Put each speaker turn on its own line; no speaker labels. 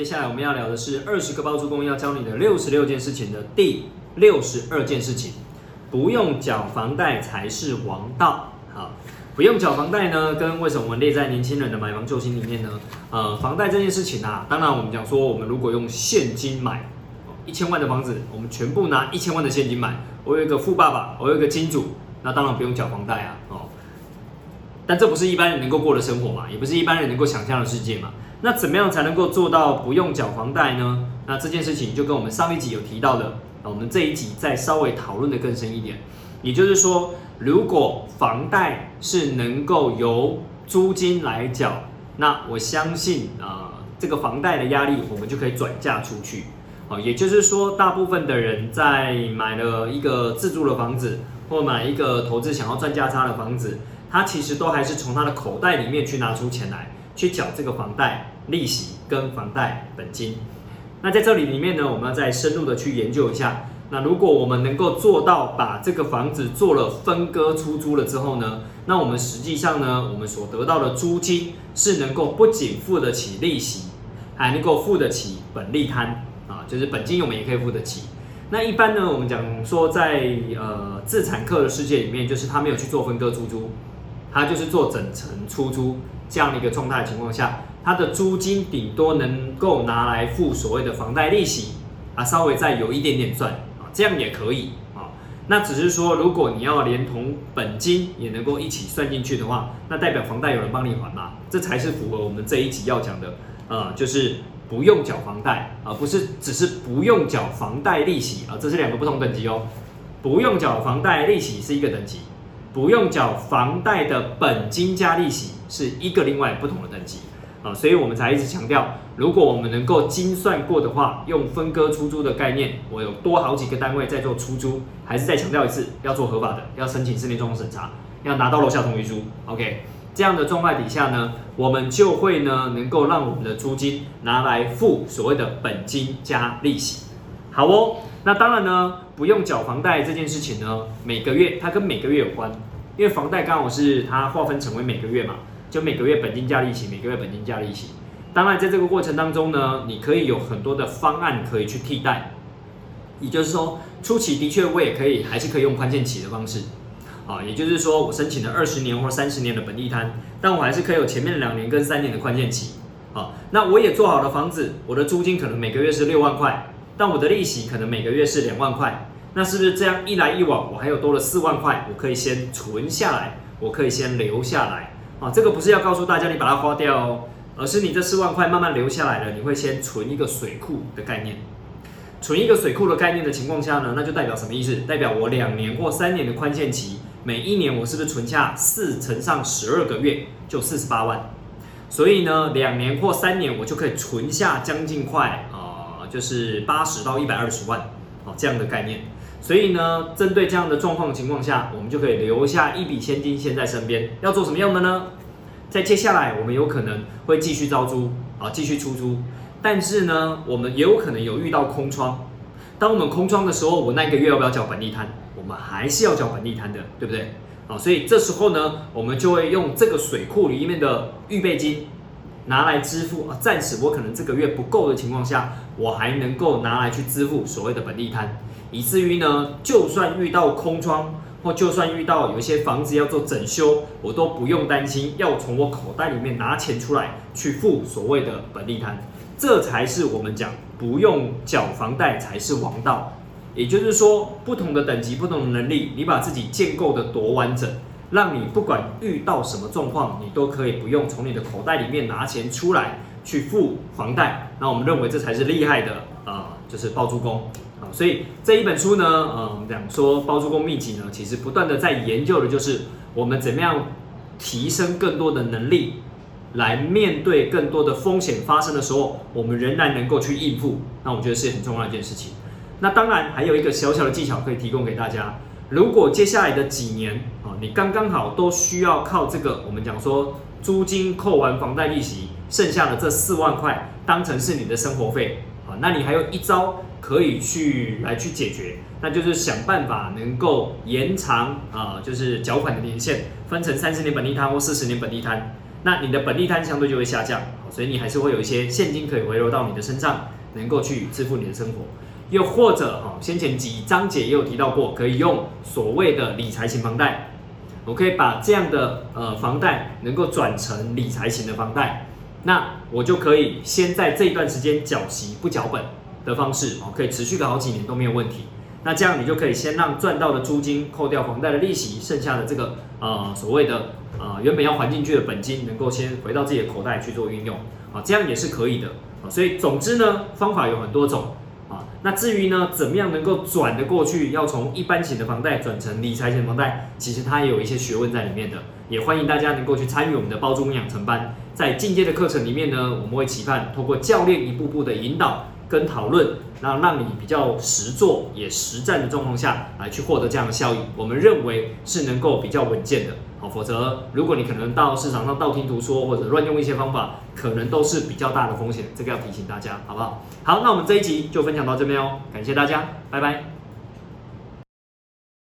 接下来我们要聊的是二十个包租公要教你的六十六件事情的第六十二件事情，不用缴房贷才是王道。好，不用缴房贷呢，跟为什么我们列在年轻人的买房救星里面呢？呃，房贷这件事情啊，当然我们讲说，我们如果用现金买一千万的房子，我们全部拿一千万的现金买，我有一个富爸爸，我有一个金主，那当然不用缴房贷啊，哦。但这不是一般人能够过的生活嘛，也不是一般人能够想象的世界嘛。那怎么样才能够做到不用缴房贷呢？那这件事情就跟我们上一集有提到的，我们这一集再稍微讨论的更深一点。也就是说，如果房贷是能够由租金来缴，那我相信啊，这个房贷的压力我们就可以转嫁出去。哦，也就是说，大部分的人在买了一个自住的房子，或买一个投资想要赚价差的房子。他其实都还是从他的口袋里面去拿出钱来，去缴这个房贷利息跟房贷本金。那在这里里面呢，我们要再深入的去研究一下。那如果我们能够做到把这个房子做了分割出租了之后呢，那我们实际上呢，我们所得到的租金是能够不仅付得起利息，还能够付得起本利摊啊，就是本金我们也可以付得起。那一般呢，我们讲说在呃自产客的世界里面，就是他没有去做分割出租。他就是做整层出租这样的一个状态情况下，它的租金顶多能够拿来付所谓的房贷利息啊，稍微再有一点点赚啊，这样也可以啊。那只是说，如果你要连同本金也能够一起算进去的话，那代表房贷有人帮你还嘛，这才是符合我们这一集要讲的呃，就是不用缴房贷而不是只是不用缴房贷利息啊，这是两个不同等级哦。不用缴房贷利息是一个等级。不用缴房贷的本金加利息是一个另外不同的等级啊，所以我们才一直强调，如果我们能够精算过的话，用分割出租的概念，我有多好几个单位在做出租，还是再强调一次，要做合法的，要申请四年状况审查，要拿到楼下同意书，OK，这样的状态底下呢，我们就会呢能够让我们的租金拿来付所谓的本金加利息，好哦。那当然呢，不用缴房贷这件事情呢，每个月它跟每个月有关，因为房贷刚好是它划分成为每个月嘛，就每个月本金加利息，每个月本金加利息。当然在这个过程当中呢，你可以有很多的方案可以去替代，也就是说初期的确我也可以还是可以用宽限期的方式，啊，也就是说我申请了二十年或三十年的本地摊，但我还是可以有前面两年跟三年的宽限期，啊，那我也做好了房子，我的租金可能每个月是六万块。但我的利息可能每个月是两万块，那是不是这样一来一往，我还有多了四万块，我可以先存下来，我可以先留下来啊？这个不是要告诉大家你把它花掉哦，而是你这四万块慢慢留下来了，你会先存一个水库的概念。存一个水库的概念的情况下呢，那就代表什么意思？代表我两年或三年的宽限期，每一年我是不是存下四乘上十二个月就四十八万？所以呢，两年或三年我就可以存下将近快啊。就是八十到一百二十万，哦，这样的概念。所以呢，针对这样的状况情况下，我们就可以留下一笔现金先在身边。要做什么样的呢？在接下来，我们有可能会继续招租啊，继续出租。但是呢，我们也有可能有遇到空窗。当我们空窗的时候，我那个月要不要缴本地摊？我们还是要缴本地摊的，对不对？啊，所以这时候呢，我们就会用这个水库里面的预备金。拿来支付啊，暂时我可能这个月不够的情况下，我还能够拿来去支付所谓的本地摊，以至于呢，就算遇到空窗，或就算遇到有些房子要做整修，我都不用担心要从我口袋里面拿钱出来去付所谓的本利摊，这才是我们讲不用缴房贷才是王道。也就是说，不同的等级、不同的能力，你把自己建构的多完整。让你不管遇到什么状况，你都可以不用从你的口袋里面拿钱出来去付房贷。那我们认为这才是厉害的啊，就是包租公啊。所以这一本书呢，呃，讲说包租公秘籍呢，其实不断的在研究的就是我们怎么样提升更多的能力，来面对更多的风险发生的时候，我们仍然能够去应付。那我觉得是很重要的一件事情。那当然还有一个小小的技巧可以提供给大家。如果接下来的几年啊，你刚刚好都需要靠这个，我们讲说租金扣完房贷利息，剩下的这四万块当成是你的生活费，那你还有一招可以去来去解决，那就是想办法能够延长啊，就是缴款的年限，分成三十年本利摊或四十年本利摊，那你的本利摊相对就会下降，所以你还是会有一些现金可以回流到你的身上，能够去支付你的生活。又或者哈，先前几章节也有提到过，可以用所谓的理财型房贷，我可以把这样的呃房贷能够转成理财型的房贷，那我就可以先在这一段时间缴息不缴本的方式哦，可以持续个好几年都没有问题。那这样你就可以先让赚到的租金扣掉房贷的利息，剩下的这个呃所谓的呃原本要还进去的本金，能够先回到自己的口袋去做运用啊，这样也是可以的啊。所以总之呢，方法有很多种。那至于呢，怎么样能够转得过去？要从一般型的房贷转成理财型房贷，其实它也有一些学问在里面的。也欢迎大家能够去参与我们的包租公养成班，在进阶的课程里面呢，我们会期盼通过教练一步步的引导跟讨论，那让你比较实做也实战的状况下来去获得这样的效益。我们认为是能够比较稳健的。好，否则如果你可能到市场上道听途说或者乱用一些方法，可能都是比较大的风险，这个要提醒大家，好不好？好，那我们这一集就分享到这边哦，感谢大家，拜拜。